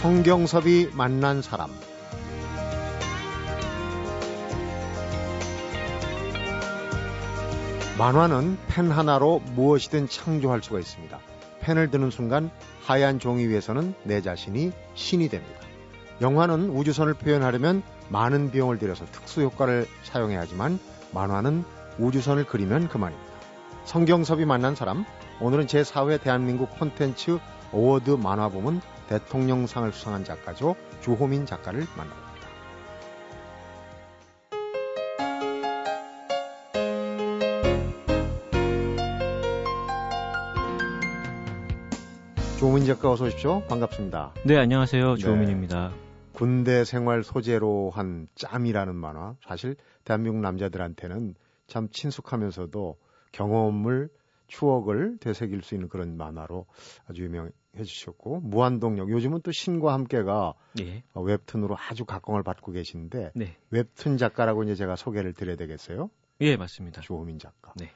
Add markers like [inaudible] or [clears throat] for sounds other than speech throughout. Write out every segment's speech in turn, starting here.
성경섭이 만난 사람 만화는 펜 하나로 무엇이든 창조할 수가 있습니다. 펜을 드는 순간 하얀 종이 위에서는 내 자신이 신이 됩니다. 영화는 우주선을 표현하려면 많은 비용을 들여서 특수 효과를 사용해야 하지만 만화는 우주선을 그리면 그만입니다. 성경섭이 만난 사람 오늘은 제4회 대한민국 콘텐츠 어워드 만화 부문 대통령상을 수상한 작가죠. 주호민 작가를 만납니다. 주호민 작가 어서 오십시오. 반갑습니다. 네, 안녕하세요. 주호민입니다. 네. 군대 생활 소재로 한 짬이라는 만화. 사실 대한민국 남자들한테는 참 친숙하면서도 경험을 추억을 되새길 수 있는 그런 만화로 아주 유명 해 주셨고 무한동력 요즘은 또 신과 함께가 예. 웹툰으로 아주 각광을 받고 계신데 네. 웹툰 작가라고 이제 제가 소개를 드려야 되겠어요? 예, 맞습니다. 조호민 작가. 네.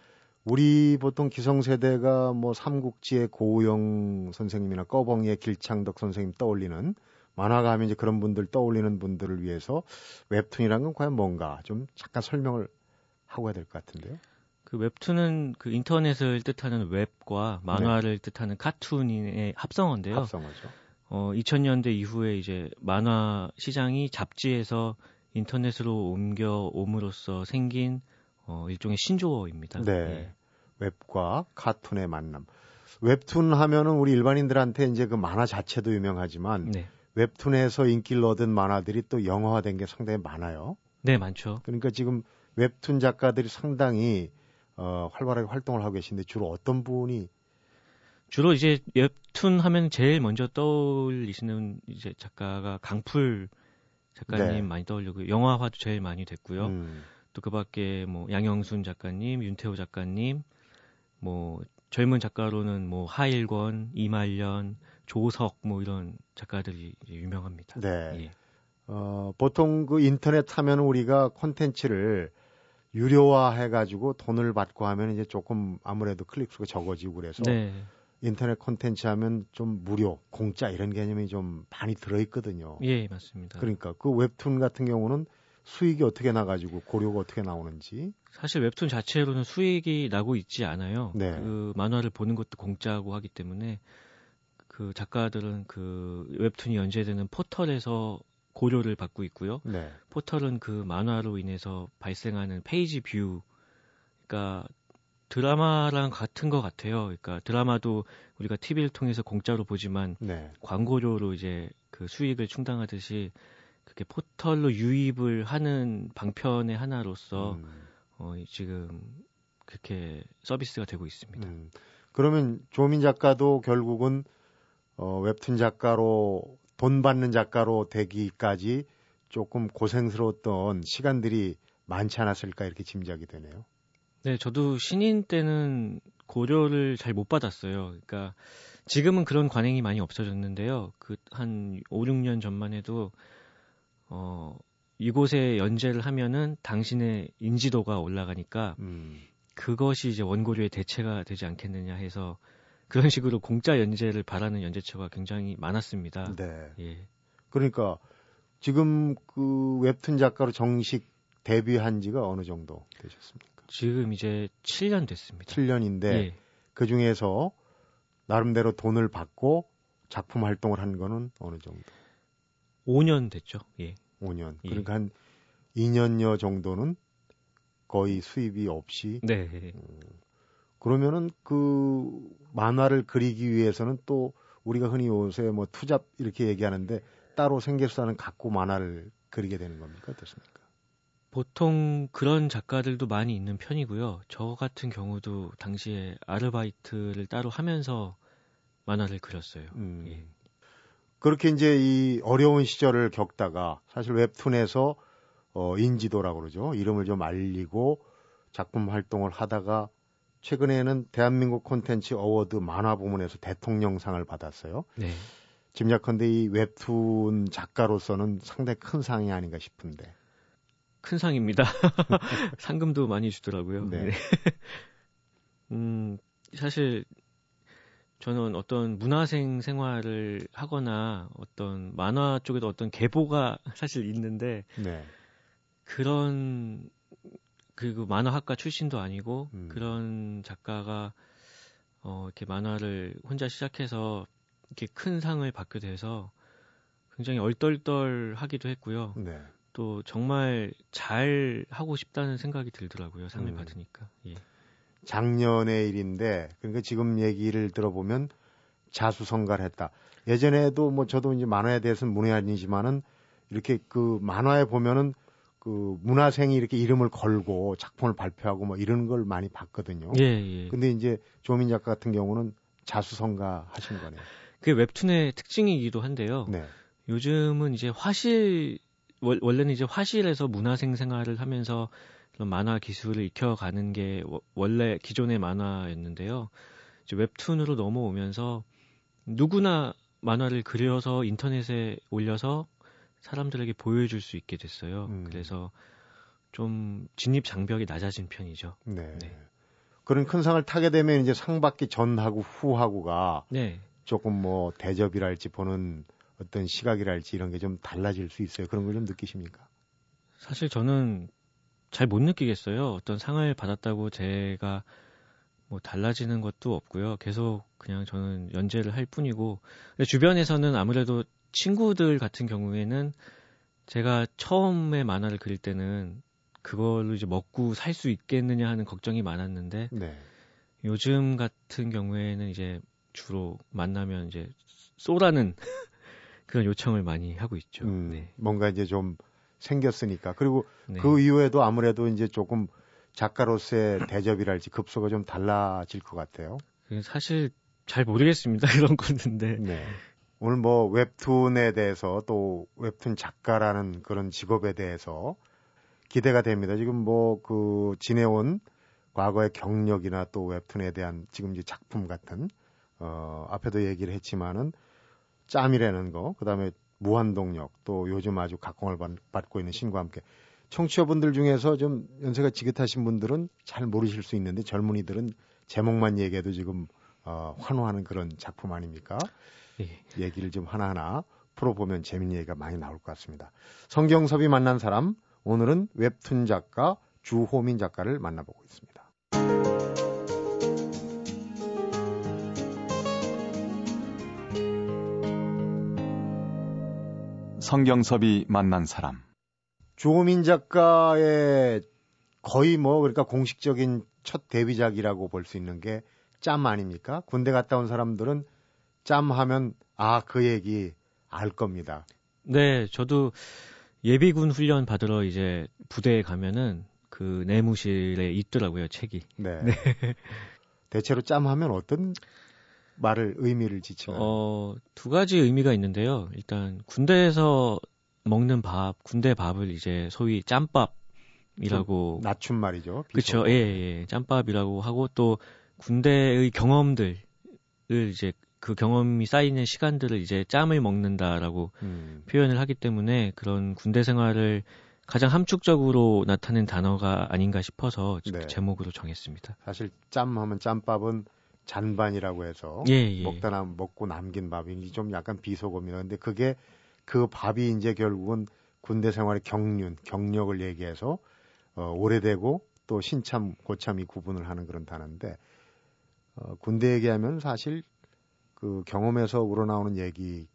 우리 보통 기성세대가 뭐 삼국지의 고우영 선생님이나 꺼벙이의 길창덕 선생님 떠올리는 만화가 하면 이제 그런 분들 떠올리는 분들을 위해서 웹툰이란 건 과연 뭔가 좀 잠깐 설명을 하고 해야 될 것 같은데요. 그 웹툰은 그 인터넷을 뜻하는 웹과 만화를 네. 뜻하는 카툰의 합성어인데요. 합성어죠. 어, 2000년대 이후에 이제 만화 시장이 잡지에서 인터넷으로 옮겨 옴으로써 생긴 어, 일종의 신조어입니다. 네. 네. 웹과 카툰의 만남. 웹툰 하면은 우리 일반인들한테 이제 그 만화 자체도 유명하지만 네. 웹툰에서 인기를 얻은 만화들이 또 영화화된 게 상당히 많아요. 네, 많죠. 그러니까 지금 웹툰 작가들이 상당히 어, 활발하게 활동을 하고 계신데 주로 어떤 분이 주로 이제 웹툰 하면 제일 먼저 떠올리시는 이제 작가가 강풀 작가님 네. 많이 떠올리고 영화화도 제일 많이 됐고요. 음. 또 그 밖에 뭐 양영순 작가님, 윤태호 작가님, 뭐 젊은 작가로는 뭐 하일권, 이말년, 조석 뭐 이런 작가들이 유명합니다. 네. 예. 어, 보통 그 인터넷 하면 우리가 콘텐츠를 유료화 해가지고 돈을 받고 하면 이제 조금 아무래도 클릭 수가 적어지고 그래서 네. 인터넷 콘텐츠 하면 좀 무료, 공짜 이런 개념이 좀 많이 들어있거든요. 예, 맞습니다. 그러니까 그 웹툰 같은 경우는 수익이 어떻게 나가지고 고료가 어떻게 나오는지 사실 웹툰 자체로는 수익이 나고 있지 않아요. 네. 그 만화를 보는 것도 공짜고 하기 때문에 그 작가들은 그 웹툰이 연재되는 포털에서 고료를 받고 있고요. 네. 포털은 그 만화로 인해서 발생하는 page view, 그러니까 드라마랑 같은 것 같아요. 그러니까 드라마도 우리가 TV를 통해서 공짜로 보지만 네. 광고료로 이제 그 수익을 충당하듯이 그게 포털로 유입을 하는 방편의 하나로서 음. 어, 지금 그렇게 서비스가 되고 있습니다. 음. 그러면 조민 작가도 결국은 어, 웹툰 작가로 돈 받는 작가로 되기까지 조금 고생스러웠던 시간들이 많지 않았을까 이렇게 짐작이 되네요. 네, 저도 신인 때는 고려를 잘 못 받았어요. 그러니까 지금은 그런 관행이 많이 없어졌는데요. 그 한 5, 6년 전만 해도 어 이곳에 연재를 하면은 당신의 인지도가 올라가니까 음. 그것이 이제 원고료의 대체가 되지 않겠느냐 해서 그런 식으로 공짜 연재를 바라는 연재처가 굉장히 많았습니다. 네. 예. 그러니까 지금 그 웹툰 작가로 정식 데뷔한 지가 어느 정도 되셨습니까? 지금 이제 7년 됐습니다. 7년인데 예. 그 중에서 나름대로 돈을 받고 작품 활동을 한 거는 어느 정도? 5년 됐죠. 예. 5년. 예. 그러니까 한 2년여 정도는 거의 수입이 없이 네. 음, 그러면은 그 만화를 그리기 위해서는 또 우리가 흔히 요새 뭐 투잡 이렇게 얘기하는데 따로 생계수단을 갖고 만화를 그리게 되는 겁니까? 어떻습니까? 보통 그런 작가들도 많이 있는 편이고요. 저 같은 경우도 당시에 아르바이트를 따로 하면서 만화를 그렸어요. 음. 예. 그렇게 이제 이 어려운 시절을 겪다가 사실 웹툰에서 어, 인지도라고 그러죠. 이름을 좀 알리고 작품 활동을 하다가 최근에는 대한민국 콘텐츠 어워드 만화 부문에서 대통령상을 받았어요. 네. 짐작컨대 이 웹툰 작가로서는 상당히 큰 상이 아닌가 싶은데. 큰 상입니다. [laughs] 상금도 많이 주더라고요. 네. 네. [laughs] 음, 사실 저는 어떤 문화생 생활을 하거나 어떤 만화 쪽에도 어떤 계보가 [laughs] 사실 있는데 네. 그런 그 만화학과 출신도 아니고 음. 그런 작가가 어 이렇게 만화를 혼자 시작해서 이렇게 큰 상을 받게 돼서 굉장히 얼떨떨하기도 했고요. 네. 또 정말 잘 하고 싶다는 생각이 들더라고요. 상을 음. 받으니까. 예. 작년의 일인데 그러니까 지금 얘기를 들어보면 자수성가했다. 예전에도 뭐 저도 이제 만화에 대해서는 문외한이지만은 이렇게 그 만화에 보면은 그 문화생이 이렇게 이름을 걸고 작품을 발표하고 뭐 이런 걸 많이 봤거든요. 예, 예. 근데 이제 조민 작가 같은 경우는 자수성가 하신 거네요. 그게 웹툰의 특징이기도 한데요. 네. 요즘은 이제 화실 원래는 이제 화실에서 문화생 생활을 하면서 그런 만화 기술을 익혀가는 게 원래 기존의 만화였는데요. 이제 웹툰으로 넘어오면서 누구나 만화를 그려서 인터넷에 올려서 사람들에게 보여줄 수 있게 됐어요. 음. 그래서 좀 진입 장벽이 낮아진 편이죠. 네. 네. 그런 큰 상을 타게 되면 이제 상 받기 전하고 후하고가 네. 조금 뭐 대접이랄지 보는 어떤 시각이랄지 이런 게 좀 달라질 수 있어요. 그런 걸 좀 느끼십니까? 사실 저는 잘 못 느끼겠어요. 어떤 상을 받았다고 제가 뭐 달라지는 것도 없고요. 계속 그냥 저는 연재를 할 뿐이고 주변에서는 아무래도 친구들 같은 경우에는 제가 처음에 만화를 그릴 때는 그걸로 이제 먹고 살 수 있겠느냐 하는 걱정이 많았는데 네. 요즘 같은 경우에는 이제 주로 만나면 이제 쏘라는 [laughs] 그런 요청을 많이 하고 있죠. 음, 네. 뭔가 이제 좀 생겼으니까 그리고 네. 그 이후에도 아무래도 이제 조금 작가로서의 대접이랄지 급소가 좀 달라질 것 같아요. 사실 잘 모르겠습니다. [laughs] 그런 건데. 네. 오늘 뭐 웹툰에 대해서 또 웹툰 작가라는 그런 직업에 대해서 기대가 됩니다. 지금 뭐 그 지내온 과거의 경력이나 또 웹툰에 대한 지금 이제 작품 같은 어 앞에도 얘기를 했지만은 짬이라는 거, 그다음에 무한동력, 또 요즘 아주 각광을 받고 있는 신과 함께 청취자분들 중에서 좀 연세가 지긋하신 분들은 잘 모르실 수 있는데 젊은이들은 제목만 얘기해도 지금 어, 환호하는 그런 작품 아닙니까? 예. 얘기를 좀 하나하나 풀어보면 재밌는 얘기가 많이 나올 것 같습니다. 성경섭이 만난 사람, 오늘은 웹툰 작가 주호민 작가를 만나보고 있습니다. 성경섭이 만난 사람. 주호민 작가의 거의 뭐 그러니까 공식적인 첫 데뷔작이라고 볼 수 있는 게 짬 아닙니까? 군대 갔다 온 사람들은 짬 하면 아 그 얘기 알 겁니다. 네, 저도 예비군 훈련 받으러 이제 부대에 가면은 그 내무실에 있더라고요 책이. 네. 네. [laughs] 대체로 짬 하면 어떤 말을 의미를 지칭하는? 어, 두 가지 의미가 있는데요. 일단 군대에서 먹는 밥, 군대 밥을 이제 소위 짬밥이라고 낮춘 말이죠. 그렇죠. 예, 예. 짬밥이라고 하고 또 군대의 경험들을 이제 그 경험이 쌓이는 시간들을 이제 짬을 먹는다라고 음. 표현을 하기 때문에 그런 군대 생활을 가장 함축적으로 나타낸 단어가 아닌가 싶어서 네. 제목으로 정했습니다. 사실 짬하면 짬밥은 잔반이라고 해서 예, 예. 먹다 남 먹고 남긴 밥이 좀 약간 비속어입니다. 근데 그게 그 밥이 이제 결국은 군대 생활의 경륜, 경력을 얘기해서 어, 오래되고 또 신참, 고참이 구분을 하는 그런 단어인데 어, 군대 얘기하면 사실 그 경험에서 우러나오는 얘기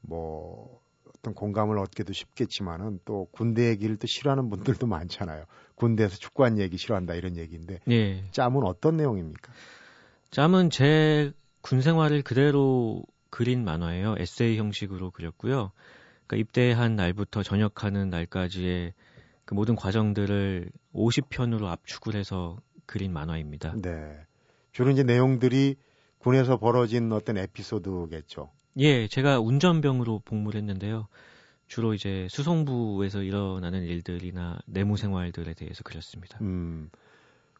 뭐 어떤 공감을 얻기도 쉽겠지만은 또 군대 얘기를 또 싫어하는 분들도 [laughs] 많잖아요. 군대에서 축구한 얘기 싫어한다 이런 얘기인데 예. 짬은 어떤 내용입니까? 짬은 제 군 생활을 그대로 그린 만화예요. 에세이 형식으로 그렸고요. 그러니까 입대한 날부터 전역하는 날까지의 그 모든 과정들을 50편으로 압축을 해서 그린 만화입니다. 네. 주로 이제 내용들이 군에서 벌어진 어떤 에피소드겠죠. 예, 제가 운전병으로 복무를 했는데요. 주로 이제 수송부에서 일어나는 일들이나 내무 생활들에 대해서 그렸습니다. 음.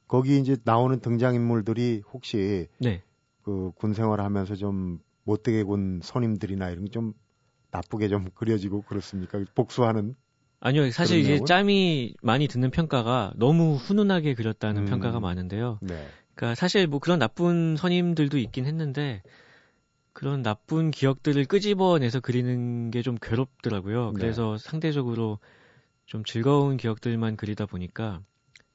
거기 이제 나오는 등장인물들이 혹시 네. 그군 생활을 하면서 좀 못되게 군 선임들이나 이런 게 좀 나쁘게 좀 [laughs] 그려지고 그렇습니까? 복수하는 아니요, 사실 이제 짬이 많이 듣는 평가가 너무 훈훈하게 그렸다는 음. 평가가 많은데요. 네. 그러니까 사실 뭐 그런 나쁜 선임들도 있긴 했는데 그런 나쁜 기억들을 끄집어내서 그리는 게 좀 괴롭더라고요. 네. 그래서 상대적으로 좀 즐거운 기억들만 그리다 보니까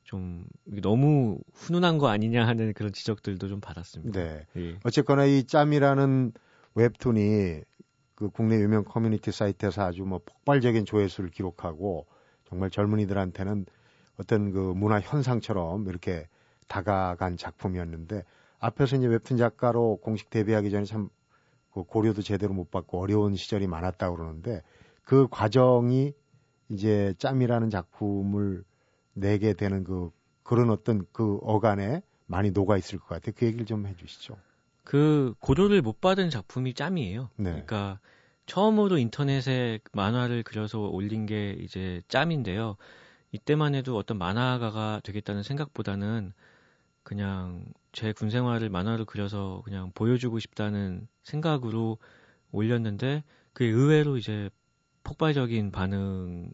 좀 너무 훈훈한 거 아니냐 하는 그런 지적들도 좀 받았습니다. 네. 예. 어쨌거나 이 짬이라는 웹툰이 그 국내 유명 커뮤니티 사이트에서 아주 뭐 폭발적인 조회수를 기록하고 정말 젊은이들한테는 어떤 그 문화 현상처럼 이렇게 다가간 작품이었는데 앞에서 이제 웹툰 작가로 공식 데뷔하기 전에 참그 고려도 제대로 못 받고 어려운 시절이 많았다고 그러는데 그 과정이 이제 짬이라는 작품을 내게 되는 그 그런 어떤 그 어간에 많이 녹아 있을 것 같아요. 그 얘기를 좀 해주시죠. 그 고려를 못 받은 작품이 짬이에요. 네. 그러니까 처음으로 인터넷에 만화를 그려서 올린 게 이제 짬인데요. 이때만 해도 어떤 만화가가 되겠다는 생각보다는 그냥 제 군 생활을 만화로 그려서 그냥 보여주고 싶다는 생각으로 올렸는데 그게 의외로 이제 폭발적인 반응을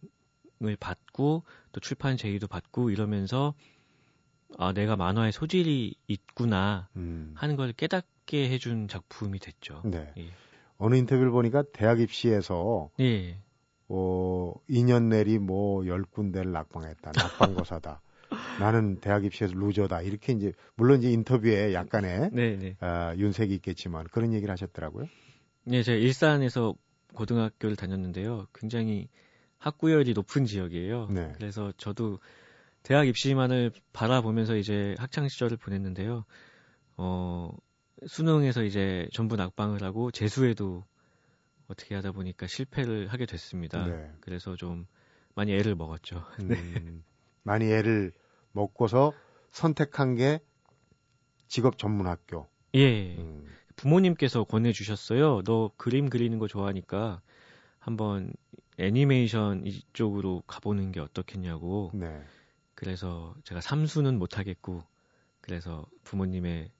받고 또 출판 제의도 받고 이러면서 아 내가 만화에 소질이 있구나 음. 하는 걸 깨닫게 해준 작품이 됐죠. 네. 예. 어느 인터뷰를 보니까 대학 입시에서 예. 어, 2년 내리 뭐 10군데를 낙방했다. 낙방고사다. 나는 대학 입시에서 루저다. 이렇게 이제 물론 이제 인터뷰에 약간의 네, 네. 어, 윤색이 있겠지만 그런 얘기를 하셨더라고요. 네, 제가 일산에서 고등학교를 다녔는데요. 굉장히 학구열이 높은 지역이에요. 네. 그래서 저도 대학 입시만을 바라보면서 이제 학창 시절을 보냈는데요. 어, 수능에서 이제 전부 낙방을 하고 재수에도 어떻게 하다 보니까 실패를 하게 됐습니다. 네. 그래서 좀 많이 애를 먹었죠. [laughs] 네. 음, 많이 애를 먹고서 선택한 게 직업 전문 학교. 예. 음. 부모님께서 권해 주셨어요. 너 그림 그리는 거 좋아하니까 한번 애니메이션 이쪽으로 가보는 게 어떻겠냐고. 네. 그래서 제가 삼수는 못 하겠고, 그래서 부모님의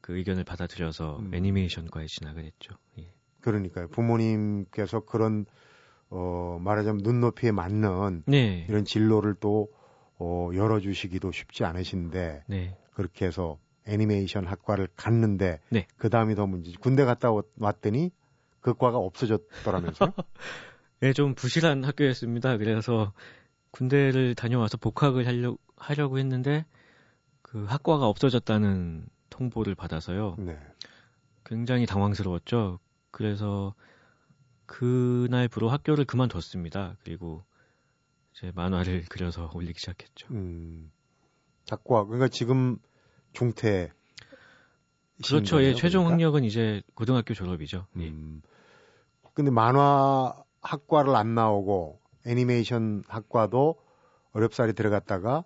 그 의견을 받아들여서 음. 애니메이션과에 진학을 했죠. 예. 그러니까요. 부모님께서 그런 어 말하자면 눈높이에 맞는 네. 이런 진로를 또 어, 열어주시기도 쉽지 않으신데 네. 그렇게 해서 애니메이션 학과를 갔는데 네. 그 다음이 더 문제지. 군대 갔다 왔더니 그 과가 없어졌더라면서요? [laughs] 네, 좀 부실한 학교였습니다. 그래서 군대를 다녀와서 복학을 하려, 하려고 했는데 그 학과가 없어졌다는 통보를 받아서요. 네. 굉장히 당황스러웠죠. 그래서 그날부로 학교를 그만뒀습니다. 그리고 이 제 만화를 [laughs] 그려서 올리기 시작했죠. 음, 작과 그러니까 지금 중퇴 그렇죠. 예, 최종 그러니까? 학력은 이제 고등학교 졸업이죠. 예. 음. 근데 만화 학과를 안 나오고 애니메이션 학과도 어렵사리 들어갔다가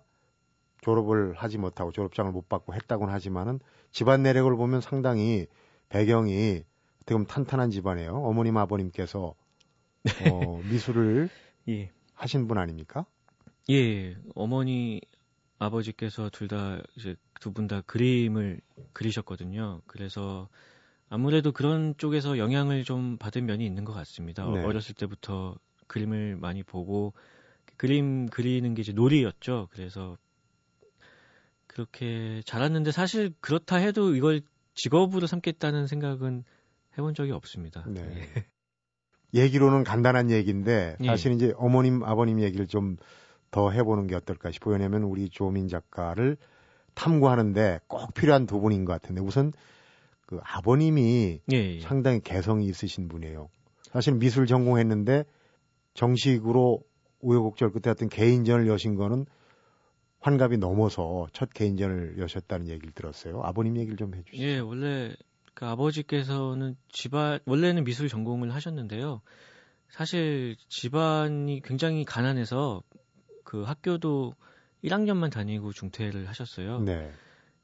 졸업을 하지 못하고 졸업장을 못 받고 했다고는 하지만은 집안 내력을 보면 상당히 배경이 어떻게 보면 탄탄한 집안이에요. 어머님 아버님께서 [laughs] 네. 어, 미술을 예. 하신 분 아닙니까? 예, 어머니 아버지께서 둘 다 이제 두 분 다 그림을 그리셨거든요. 그래서 아무래도 그런 쪽에서 영향을 좀 받은 면이 있는 것 같습니다. 네. 어렸을 때부터 그림을 많이 보고 그림 그리는 게 이제 놀이였죠. 그래서 그렇게 자랐는데 사실 그렇다 해도 이걸 직업으로 삼겠다는 생각은 해본 적이 없습니다. 네. 예. 얘기로는 간단한 얘기인데 예. 사실 이제 어머님 아버님 얘기를 좀 더 해보는 게 어떨까 싶어요. 왜냐하면 우리 조민 작가를 탐구하는데 꼭 필요한 두 분인 것 같은데 우선 그 아버님이 예, 예. 상당히 개성이 있으신 분이에요. 사실 미술 전공했는데 정식으로 우여곡절 끝에 어떤 개인전을 여신 거는 환갑이 넘어서 첫 개인전을 여셨다는 얘기를 들었어요. 아버님 얘기를 좀 해주시죠. 예, 원래 그 아버지께서는 집안 원래는 미술 전공을 하셨는데요. 사실 집안이 굉장히 가난해서 그 학교도 1학년만 다니고 중퇴를 하셨어요. 네.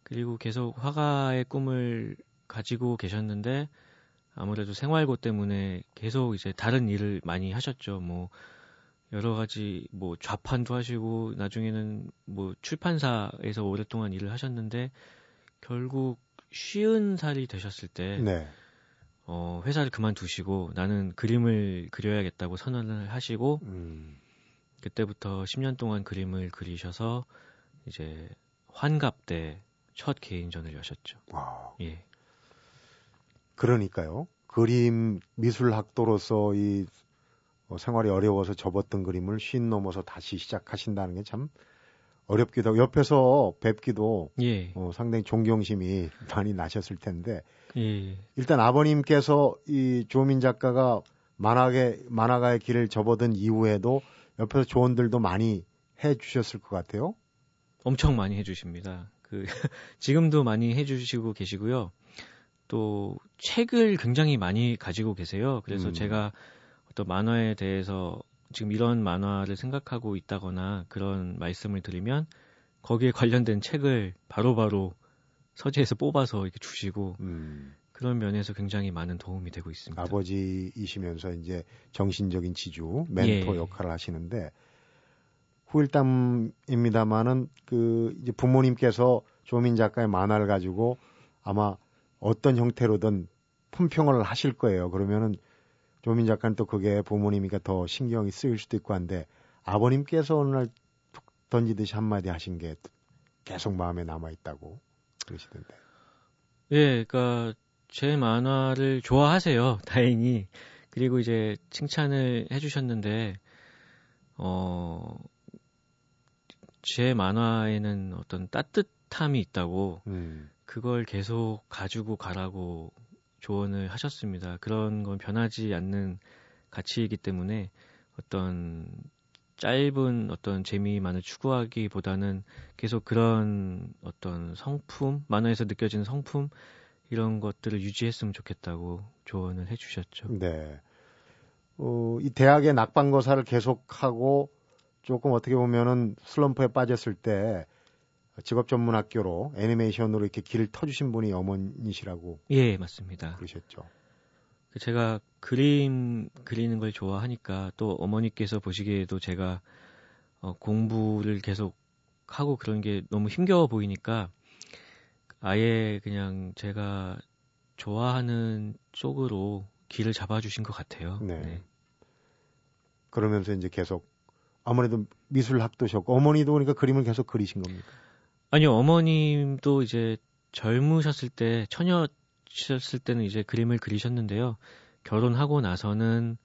그리고 계속 화가의 꿈을 가지고 계셨는데 아무래도 생활고 때문에 계속 이제 다른 일을 많이 하셨죠. 뭐 여러 가지 뭐 좌판도 하시고 나중에는 뭐 출판사에서 오랫동안 일을 하셨는데 결국 쉬운 살이 되셨을 때 네. 어, 회사를 그만두시고 나는 그림을 그려야겠다고 선언을 하시고 음. 그때부터 10년 동안 그림을 그리셔서 이제 환갑 때 첫 개인전을 여셨죠. 와. 예. 그러니까요. 그림 미술 학도로서 이 어, 생활이 어려워서 접었던 그림을 쉰 넘어서 다시 시작하신다는 게 참 어렵기도 하고 옆에서 뵙기도 예. 어, 상당히 존경심이 많이 나셨을 텐데 예. 일단 아버님께서 이 조민 작가가 만화계 만화가의 길을 접어든 이후에도 옆에서 조언들도 많이 해 주셨을 것 같아요. 엄청 많이 해 주십니다. 그 [laughs] 지금도 많이 해 주시고 계시고요. 또 책을 굉장히 많이 가지고 계세요. 그래서 음. 제가 어떤 만화에 대해서 지금 이런 만화를 생각하고 있다거나 그런 말씀을 드리면 거기에 관련된 책을 바로바로 바로 서재에서 뽑아서 이렇게 주시고 음. 그런 면에서 굉장히 많은 도움이 되고 있습니다. 아버지이시면서 이제 정신적인 지주, 멘토 예. 역할을 하시는데 후일담입니다만은 그 이제 부모님께서 조민 작가의 만화를 가지고 아마 어떤 형태로든 품평을 하실 거예요. 그러면은 조민 작가는 또 그게 부모님이니까 더 신경이 쓰일 수도 있고 한데 아버님께서 어느 날 툭 던지듯이 한마디 하신 게 계속 마음에 남아 있다고 그러시던데. 예, 그러니까 제 만화를 좋아하세요. 다행히. 그리고 이제 칭찬을 해주셨는데 어. 제 만화에는 어떤 따뜻함이 있다고 음. 그걸 계속 가지고 가라고 조언을 하셨습니다. 그런 건 변하지 않는 가치이기 때문에 어떤 짧은 어떤 재미만을 추구하기보다는 계속 그런 어떤 성품, 만화에서 느껴지는 성품 이런 것들을 유지했으면 좋겠다고 조언을 해주셨죠. 네. 어, 이 대학의 낙방거사를 계속하고 조금 어떻게 보면은 슬럼프에 빠졌을 때 직업 전문 학교로 애니메이션으로 이렇게 길을 터주신 분이 어머니시라고. 예, 맞습니다. 그러셨죠. 그 제가 그림 그리는 걸 좋아하니까 또 어머니께서 보시기에도 제가 어, 공부를 계속 하고 그런 게 너무 힘겨워 보이니까 아예 그냥 제가 좋아하는 쪽으로 길을 잡아주신 것 같아요. 네. 네. 그러면서 이제 계속 아무래도 미술학도셨고 어머니도 그러니까 그림을 계속 그리신 겁니까? 아니요, 어머님도 이제 젊으셨을 때 처녀셨을 때는 이제 그림을 그리셨는데요. 결혼하고 나서는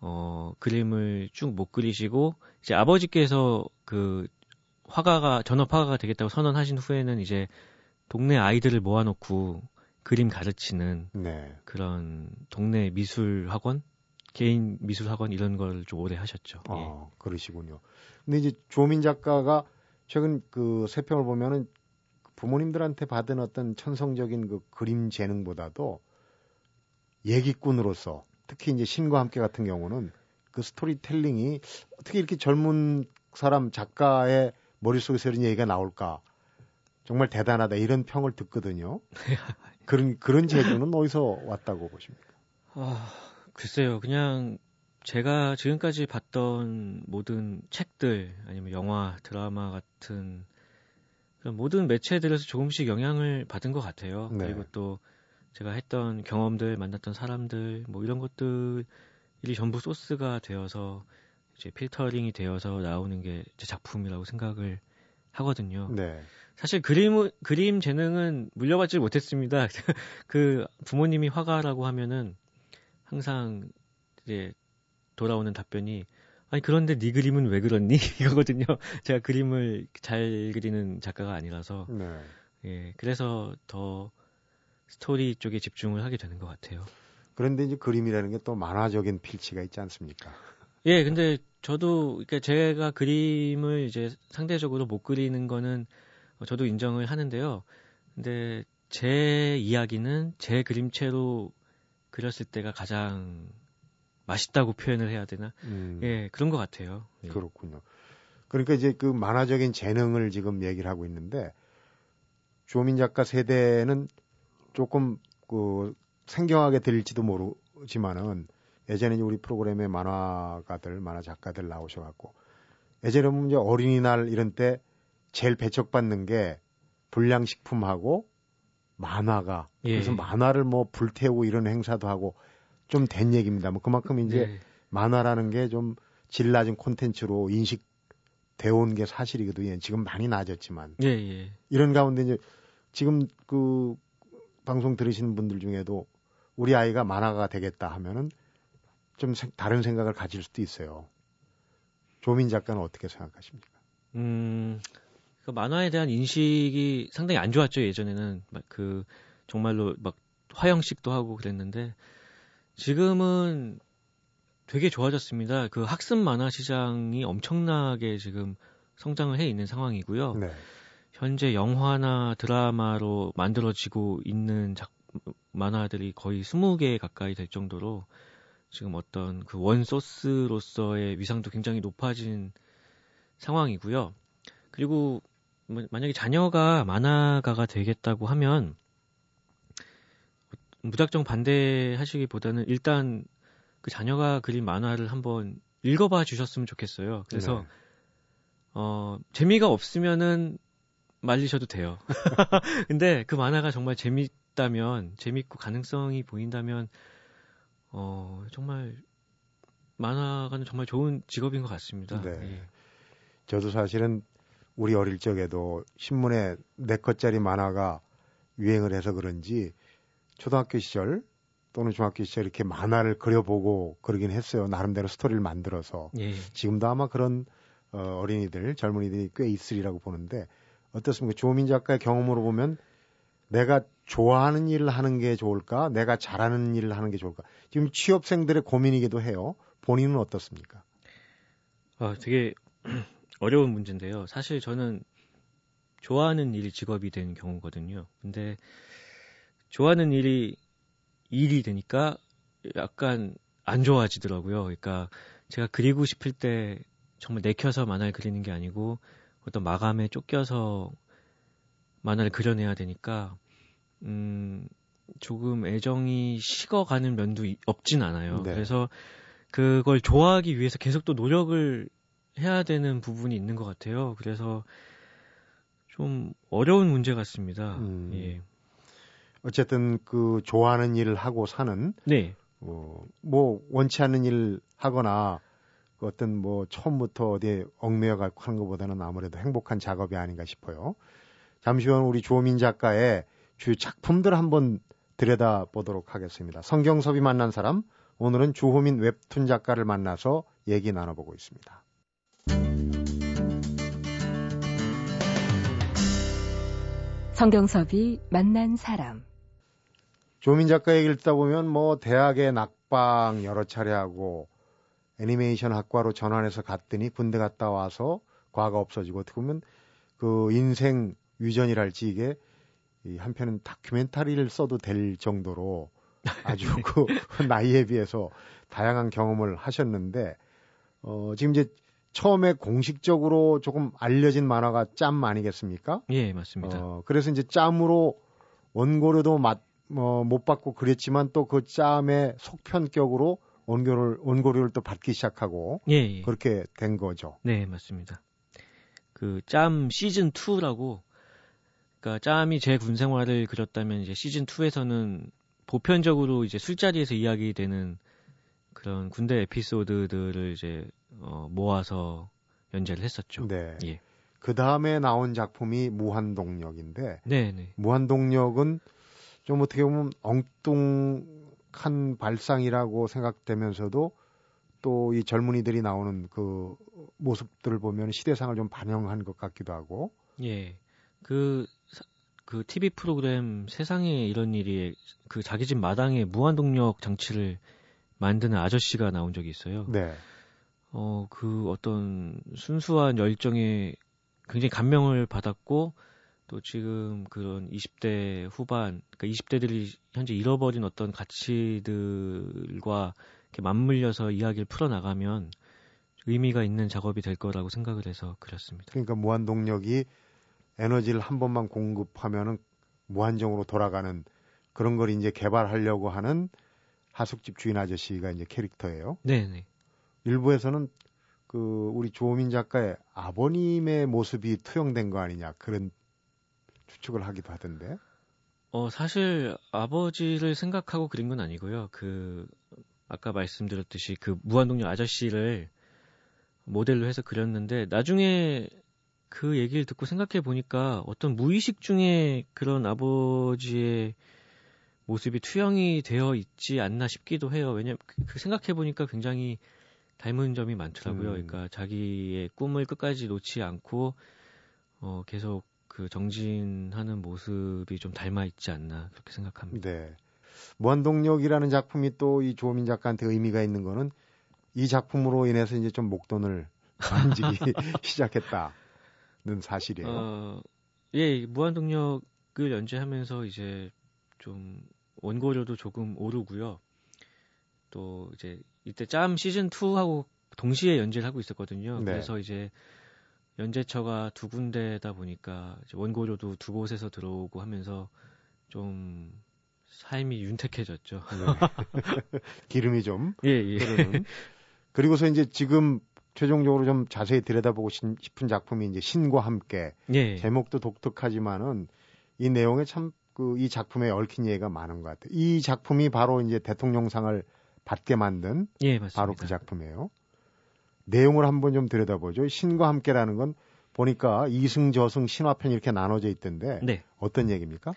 어 그림을 쭉 못 그리시고 이제 아버지께서 그 화가가 전업 화가가 되겠다고 선언하신 후에는 이제 동네 아이들을 모아놓고 그림 가르치는 네. 그런 동네 미술 학원, 개인 미술 학원 이런 걸 좀 오래 하셨죠. 아, 예. 그러시군요. 근데 이제 조민 작가가 최근 그 세평을 보면은 부모님들한테 받은 어떤 천성적인 그 그림 재능보다도 얘기꾼으로서 특히 이제 신과 함께 같은 경우는 그 스토리텔링이 어떻게 이렇게 젊은 사람 작가의 머릿속에서 이런 얘기가 나올까 정말 대단하다 이런 평을 듣거든요. [laughs] 그런 그런 재주는 어디서 왔다고 보십니까? 아 글쎄요, 그냥 제가 지금까지 봤던 모든 책들 아니면 영화, 드라마 같은 모든 매체들에서 조금씩 영향을 받은 것 같아요. 네. 그리고 또 제가 했던 경험들, 만났던 사람들, 뭐 이런 것들이 전부 소스가 되어서 이제 필터링이 되어서 나오는 게 제 작품이라고 생각을 하거든요. 네. 사실 그림 그림 재능은 물려받지 못했습니다. [laughs] 그 부모님이 화가라고 하면은 항상 이제 돌아오는 답변이 아니 그런데 네 그림은 왜 그렇니 [laughs] 이거거든요. 제가 그림을 잘 그리는 작가가 아니라서 네. 예 그래서 더 스토리 쪽에 집중을 하게 되는 것 같아요. 그런데 이제 그림이라는 게 또 만화적인 필치가 있지 않습니까? [laughs] 예, 근데 저도 그러니까 제가 그림을 이제 상대적으로 못 그리는 거는 저도 인정을 하는데요. 근데 제 이야기는 제 그림체로 그렸을 때가 가장 맛있다고 표현을 해야 되나? 음. 예, 그런 것 같아요. 예. 그렇군요. 그러니까 이제 그 만화적인 재능을 지금 얘기를 하고 있는데 조민 작가 세대는 조금 그 생경하게 들릴지도 모르지만은 예전에 우리 프로그램에 만화가들, 만화 작가들 나오셔갖고 예전에 보면 이제 어린이날 이런 때 제일 배척받는 게 불량식품하고 만화가 예. 그래서 만화를 뭐 불태우고 이런 행사도 하고 좀 된 얘기입니다. 뭐 그만큼 이제 네. 만화라는 게 좀 질 낮은 콘텐츠로 인식되어 온 게 사실이거든요. 지금 많이 낮았지만. 예, 예. 이런 가운데 이제 지금 그 방송 들으시는 분들 중에도 우리 아이가 만화가 되겠다 하면은 좀 다른 생각을 가질 수도 있어요. 조민 작가는 어떻게 생각하십니까? 음, 그 만화에 대한 인식이 상당히 안 좋았죠 예전에는 그 정말로 막 화형식도 하고 그랬는데 지금은 되게 좋아졌습니다. 그 학습 만화 시장이 엄청나게 지금 성장을 해 있는 상황이고요. 네. 현재 영화나 드라마로 만들어지고 있는 작, 만화들이 거의 20개 가까이 될 정도로 지금 어떤 그 원소스로서의 위상도 굉장히 높아진 상황이고요. 그리고 뭐 만약에 자녀가 만화가가 되겠다고 하면 무작정 반대하시기보다는 일단 그 자녀가 그린 만화를 한번 읽어봐 주셨으면 좋겠어요. 그래서 네. 어 재미가 없으면은 말리셔도 돼요. [laughs] 근데 그 만화가 정말 재밌다면 재밌고 가능성이 보인다면 어 정말 만화가는 정말 좋은 직업인 것 같습니다. 네. 예. 저도 사실은 우리 어릴 적에도 신문에 네 컷짜리 만화가 유행을 해서 그런지 초등학교 시절 또는 중학교 시절 이렇게 만화를 그려보고 그러긴 했어요. 나름대로 스토리를 만들어서. 예. 지금도 아마 그런 어, 어린이들, 젊은이들이 꽤 있으리라고 보는데 어떻습니까? 조민 작가의 경험으로 보면 내가 좋아하는 일을 하는 게 좋을까? 내가 잘하는 일을 하는 게 좋을까? 지금 취업생들의 고민이기도 해요. 본인은 어떻습니까? 아, 되게 [clears throat] 어려운 문제인데요. 사실 저는 좋아하는 일이 직업이 된 경우거든요. 근데 좋아하는 일이 일이 되니까 약간 안 좋아지더라고요. 그러니까 제가 그리고 싶을 때 정말 내켜서 만화를 그리는 게 아니고 어떤 마감에 쫓겨서 만화를 그려내야 되니까 음 조금 애정이 식어가는 면도 없진 않아요. 네. 그래서 그걸 좋아하기 위해서 계속 또 노력을 해야 되는 부분이 있는 것 같아요. 그래서 좀 어려운 문제 같습니다. 음. 예. 어쨌든 그 좋아하는 일을 하고 사는 네. 어, 뭐 원치 않는 일 하거나 그 어떤 뭐 처음부터 어디에 얽매여 갖고 하는 것보다는 아무래도 행복한 작업이 아닌가 싶어요. 잠시 후 우리 조민 작가의 주요 작품들 한번 들여다 보도록 하겠습니다. 성경섭이 만난 사람 오늘은 주호민 웹툰 작가를 만나서 얘기 나눠보고 있습니다. 성경섭이 만난 사람 조민 작가 얘기를 듣다 보면 뭐 대학에 낙방 여러 차례 하고 애니메이션 학과로 전환해서 갔더니 군대 갔다 와서 과가 없어지고 어떻게 보면 그 인생 유전이랄지 이게 이 한편은 다큐멘터리를 써도 될 정도로 아주 [laughs] 그 나이에 비해서 다양한 경험을 하셨는데 어 지금 이제 처음에 공식적으로 조금 알려진 만화가 짬 아니겠습니까? 예, 맞습니다. 어 그래서 이제 짬으로 원고료도 맛 뭐못 받고 그랬지만 또 그 짬의 속편격으로 원고를 원고료를 또 받기 시작하고 예, 예. 그렇게 된 거죠. 네, 맞습니다. 그 짬 시즌 2라고 그러니까 짬이 제 군 생활을 그렸다면 이제 시즌 2에서는 보편적으로 이제 술자리에서 이야기되는 그런 군대 에피소드들을 이제 어, 모아서 연재를 했었죠. 네. 예. 그 다음에 나온 작품이 무한동력인데, 네, 네. 무한동력은 좀 어떻게 보면 엉뚱한 발상이라고 생각되면서도 또 이 젊은이들이 나오는 그 모습들을 보면 시대상을 좀 반영한 것 같기도 하고. 예. 그, 그 TV 프로그램 세상에 이런 일이 그 자기 집 마당에 무한동력 장치를 만드는 아저씨가 나온 적이 있어요. 네. 어, 그 어떤 순수한 열정에 굉장히 감명을 받았고 또 지금 그런 20대 후반, 그러니까 20대들이 현재 잃어버린 어떤 가치들과 이렇게 맞물려서 이야기를 풀어나가면 의미가 있는 작업이 될 거라고 생각을 해서 그렸습니다. 그러니까 무한 동력이 에너지를 한 번만 공급하면은 무한정으로 돌아가는 그런 걸 이제 개발하려고 하는 하숙집 주인 아저씨가 이제 캐릭터예요. 네네. 일부에서는 그 우리 조민 작가의 아버님의 모습이 투영된 거 아니냐 그런 추측을 하기도 하던데. 어, 사실 아버지를 생각하고 그린 건 아니고요. 그 아까 말씀드렸듯이 그 무한동력 아저씨를 모델로 해서 그렸는데 나중에 그 얘기를 듣고 생각해 보니까 어떤 무의식 중에 그런 아버지의 모습이 투영이 되어 있지 않나 싶기도 해요. 왜냐면 그, 그 생각해 보니까 굉장히 닮은 점이 많더라고요. 음. 그러니까 자기의 꿈을 끝까지 놓지 않고 어 계속 그 정진하는 모습이 좀 닮아 있지 않나 그렇게 생각합니다. 네. 무한동력이라는 작품이 또 이 조민 작가한테 의미가 있는 거는 이 작품으로 인해서 이제 좀 목돈을 [laughs] 만지기 [laughs] 시작했다는 사실이에요. 어, 예, 무한동력을 연재하면서 이제 좀 원고료도 조금 오르고요. 또 이제 이때 짬 시즌 2하고 동시에 연재를 하고 있었거든요. 네. 그래서 이제 연재처가 두 군데다 보니까 원고료도 두 곳에서 들어오고 하면서 좀 삶이 윤택해졌죠. 네. [laughs] 기름이 좀. 예, 예. 그리고서 이제 지금 최종적으로 좀 자세히 들여다보고 싶은 작품이 이제 신과 함께. 예. 제목도 독특하지만은 이 내용에 참 그 이 작품에 얽힌 예가 많은 것 같아요. 이 작품이 바로 이제 대통령상을 받게 만든 예, 바로 그 작품이에요. 내용을 한번 좀 들여다보죠. 신과 함께라는 건 보니까 이승, 저승, 신화편 이렇게 나눠져 있던데 네. 어떤 얘기입니까?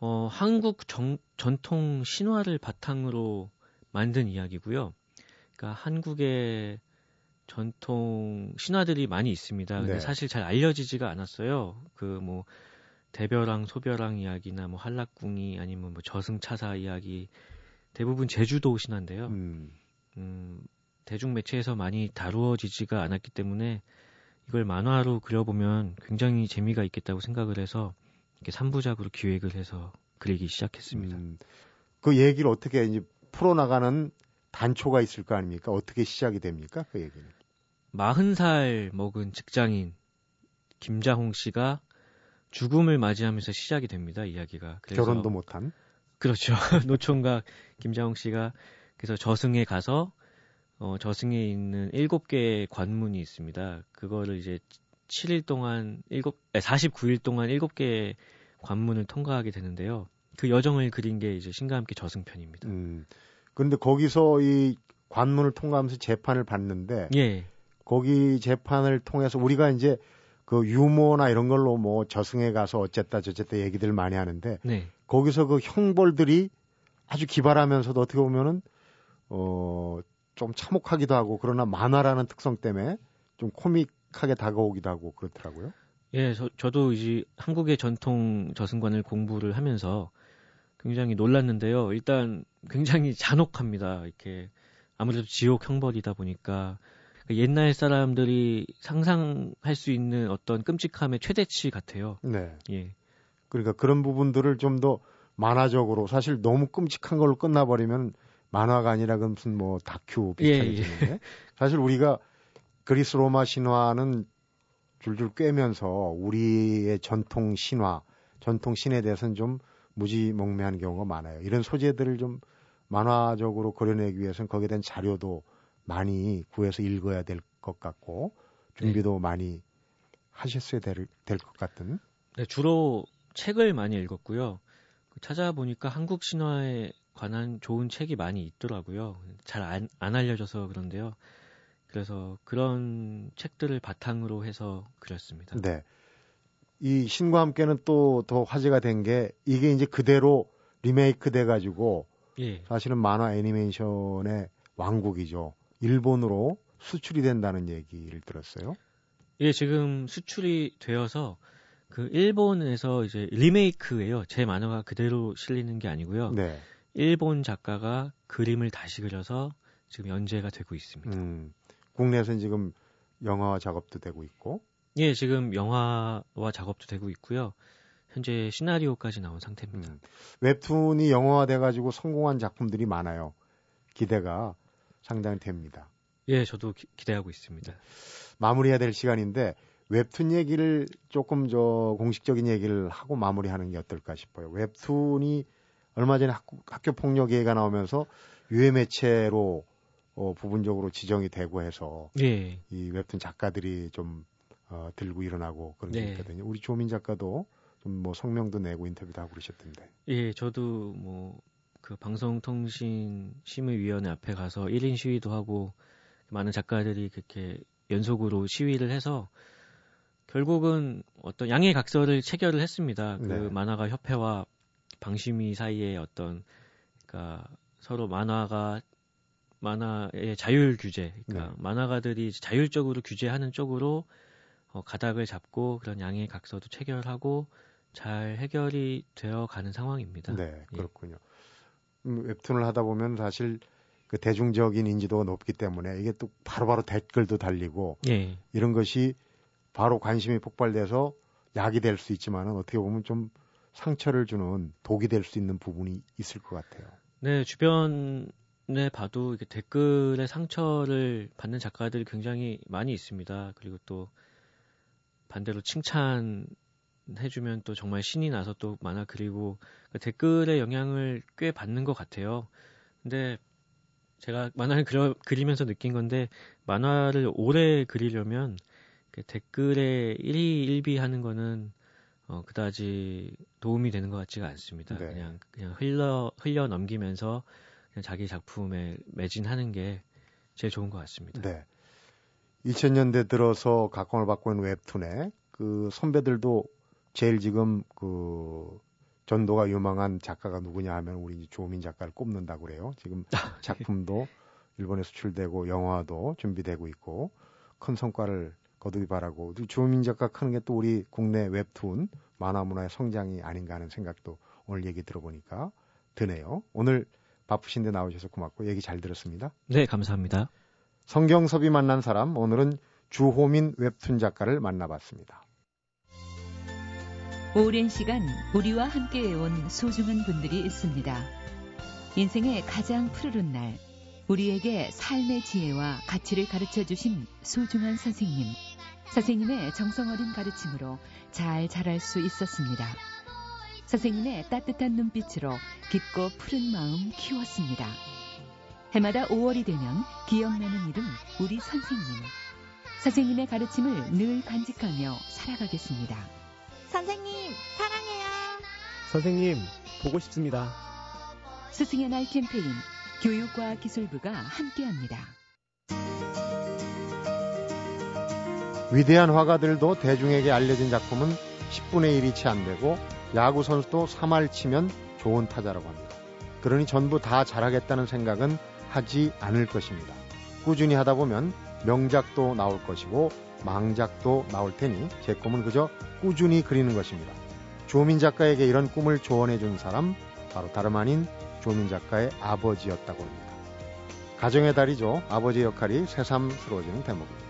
어, 한국 정, 전통 신화를 바탕으로 만든 이야기고요. 그러니까 한국의 전통 신화들이 많이 있습니다. 근데 네. 사실 잘 알려지지가 않았어요. 그 뭐 대벼랑 소벼랑 이야기나 뭐 한락궁이 아니면 뭐 저승차사 이야기 대부분 제주도 신화인데요. 음. 음, 대중 매체에서 많이 다루어지지가 않았기 때문에 이걸 만화로 그려보면 굉장히 재미가 있겠다고 생각을 해서 이렇게 3부작으로 기획을 해서 그리기 시작했습니다. 음, 그 얘기를 어떻게 이제 풀어나가는 단초가 있을 거 아닙니까? 어떻게 시작이 됩니까? 그 얘기는. 40살 먹은 직장인 김자홍 씨가 죽음을 맞이하면서 시작이 됩니다. 이야기가. 결혼도 못한? 그렇죠. [laughs] 노총각 김자홍 씨가 그래서 저승에 가서 어, 저승에 있는 7개의 관문이 있습니다. 그거를 이제 7일 동안 7 49일 동안 7개의 관문을 통과하게 되는데요. 그 여정을 그린 게 이제 신과 함께 저승편입니다. 음. 그런데 거기서 이 관문을 통과하면서 재판을 받는데 예. 거기 재판을 통해서 우리가 이제 그 유머나 이런 걸로 뭐 저승에 가서 어쨌다 저쨌다 얘기들 많이 하는데 네. 거기서 그 형벌들이 아주 기발하면서도 어떻게 보면은 어 좀 참혹하기도 하고 그러나 만화라는 특성 때문에 좀 코믹하게 다가오기도 하고 그렇더라고요. 예, 저, 저도 이제 한국의 전통 저승관을 공부를 하면서 굉장히 놀랐는데요. 일단 굉장히 잔혹합니다. 이렇게 아무래도 지옥 형벌이다 보니까 옛날 사람들이 상상할 수 있는 어떤 끔찍함의 최대치 같아요. 네. 예. 그러니까 그런 부분들을 좀 더 만화적으로 사실 너무 끔찍한 걸로 끝나버리면 만화가 아니라 그 무슨 뭐 다큐 비슷해지는데 예, 예. 사실 우리가 그리스 로마 신화는 줄줄 꿰면서 우리의 전통 신화, 전통 신에 대해서는 좀 무지몽매한 경우가 많아요. 이런 소재들을 좀 만화적으로 그려내기 위해서는 거기에 대한 자료도 많이 구해서 읽어야 될 것 같고 준비도 네. 많이 하셨어야 될 것 같은. 네, 주로 책을 많이 읽었고요. 찾아보니까 한국 신화에 관한 좋은 책이 많이 있더라고요. 잘안 알려져서 그런데요. 그래서 그런 책들을 바탕으로 해서 그렸습니다. 네. 이 신과 함께는 또 더 화제가 된 게 이게 이제 그대로 리메이크 돼 가지고 예. 사실은 만화 애니메이션의 왕국이죠. 일본으로 수출이 된다는 얘기를 들었어요. 예, 지금 수출이 되어서 그 일본에서 이제 리메이크예요. 제 만화가 그대로 실리는 게 아니고요. 네. 일본 작가가 그림을 다시 그려서 지금 연재가 되고 있습니다. 음. 국내에서는 지금 영화 작업도 되고 있고. 예, 지금 영화와 작업도 되고 있고요. 현재 시나리오까지 나온 상태입니다. 음. 웹툰이 영화화 돼 가지고 성공한 작품들이 많아요. 기대가 상당히 됩니다. 예, 저도 기, 대하고 있습니다. 마무리해야 될 시간인데 웹툰 얘기를 조금 저 공식적인 얘기를 하고 마무리하는 게 어떨까 싶어요. 웹툰이 얼마 전에 학교, 학교 폭력 얘기가 나오면서 유해 매체로 어, 부분적으로 지정이 되고 해서 예. 이 웹툰 작가들이 좀 어, 들고 일어나고 그런 게 네. 있거든요. 우리 조민 작가도 좀 뭐 성명도 내고 인터뷰도 하고 그러셨던데. 예, 저도 뭐 그 방송통신 심의위원회 앞에 가서 1인 시위도 하고 많은 작가들이 그렇게 연속으로 시위를 해서 결국은 어떤 양해 각서를 체결을 했습니다. 그 네. 만화가 협회와 방심위 사이에 어떤 그러니까 서로 만화가 만화의 자율 규제, 그러니까 네. 만화가들이 자율적으로 규제하는 쪽으로 어, 가닥을 잡고 그런 양해 각서도 체결하고 잘 해결이 되어 가는 상황입니다. 네, 예. 그렇군요. 예. 음, 웹툰을 하다 보면 사실 그 대중적인 인지도가 높기 때문에 이게 또 바로바로 바로 댓글도 달리고 예. 이런 것이 바로 관심이 폭발돼서 약이 될 수 있지만은 어떻게 보면 좀 상처를 주는 독이 될 수 있는 부분이 있을 것 같아요. 네, 주변에 봐도 이렇게 댓글에 상처를 받는 작가들이 굉장히 많이 있습니다. 그리고 또 반대로 칭찬 해주면 또 정말 신이 나서 또 만화 그리고 그 댓글의 영향을 꽤 받는 것 같아요. 근데 제가 만화를 그려, 그리면서 느낀 건데 만화를 오래 그리려면 그 댓글에 1위 1비 하는 거는 어, 그다지 도움이 되는 것 같지가 않습니다. 네. 그냥 그냥 흘러 흘려 넘기면서 그냥 자기 작품에 매진하는 게 제일 좋은 것 같습니다. 네. 2000년대 들어서 각광을 받고 있는 웹툰에 그 선배들도 제일 지금 그 전도가 유망한 작가가 누구냐 하면 우리 조민 작가를 꼽는다고 그래요. 지금 [laughs] 아, 예. 작품도 일본에 수출되고 영화도 준비되고 있고 큰 성과를 거두기 바라고 조민 작가 크는 게 또 우리 국내 웹툰 만화 문화의 성장이 아닌가 하는 생각도 오늘 얘기 들어보니까 드네요. 오늘 바쁘신데 나오셔서 고맙고 얘기 잘 들었습니다. 네, 감사합니다. 성경섭이 만난 사람 오늘은 주호민 웹툰 작가를 만나봤습니다. 오랜 시간 우리와 함께 해온 소중한 분들이 있습니다. 인생의 가장 푸르른 날, 우리에게 삶의 지혜와 가치를 가르쳐 주신 소중한 선생님. 선생님의 정성 어린 가르침으로 잘 자랄 수 있었습니다. 선생님의 따뜻한 눈빛으로 깊고 푸른 마음 키웠습니다. 해마다 5월이 되면 기억나는 이름 우리 선생님. 선생님의 가르침을 늘 간직하며 살아가겠습니다. 선생님, 사랑해요. 선생님, 보고 싶습니다. 스승의 날 캠페인 교육과 기술부가 함께합니다. 위대한 화가들도 대중에게 알려진 작품은 10분의 1이 채 안 되고 야구 선수도 3할 치면 좋은 타자라고 합니다. 그러니 전부 다 잘하겠다는 생각은 하지 않을 것입니다. 꾸준히 하다 보면 명작도 나올 것이고 망작도 나올 테니 제 꿈은 그저 꾸준히 그리는 것입니다. 조민 작가에게 이런 꿈을 조언해 준 사람 바로 다름 아닌 조민 작가의 아버지였다고 합니다. 가정의 달이죠. 아버지 역할이 새삼스러워지는 대목입니다.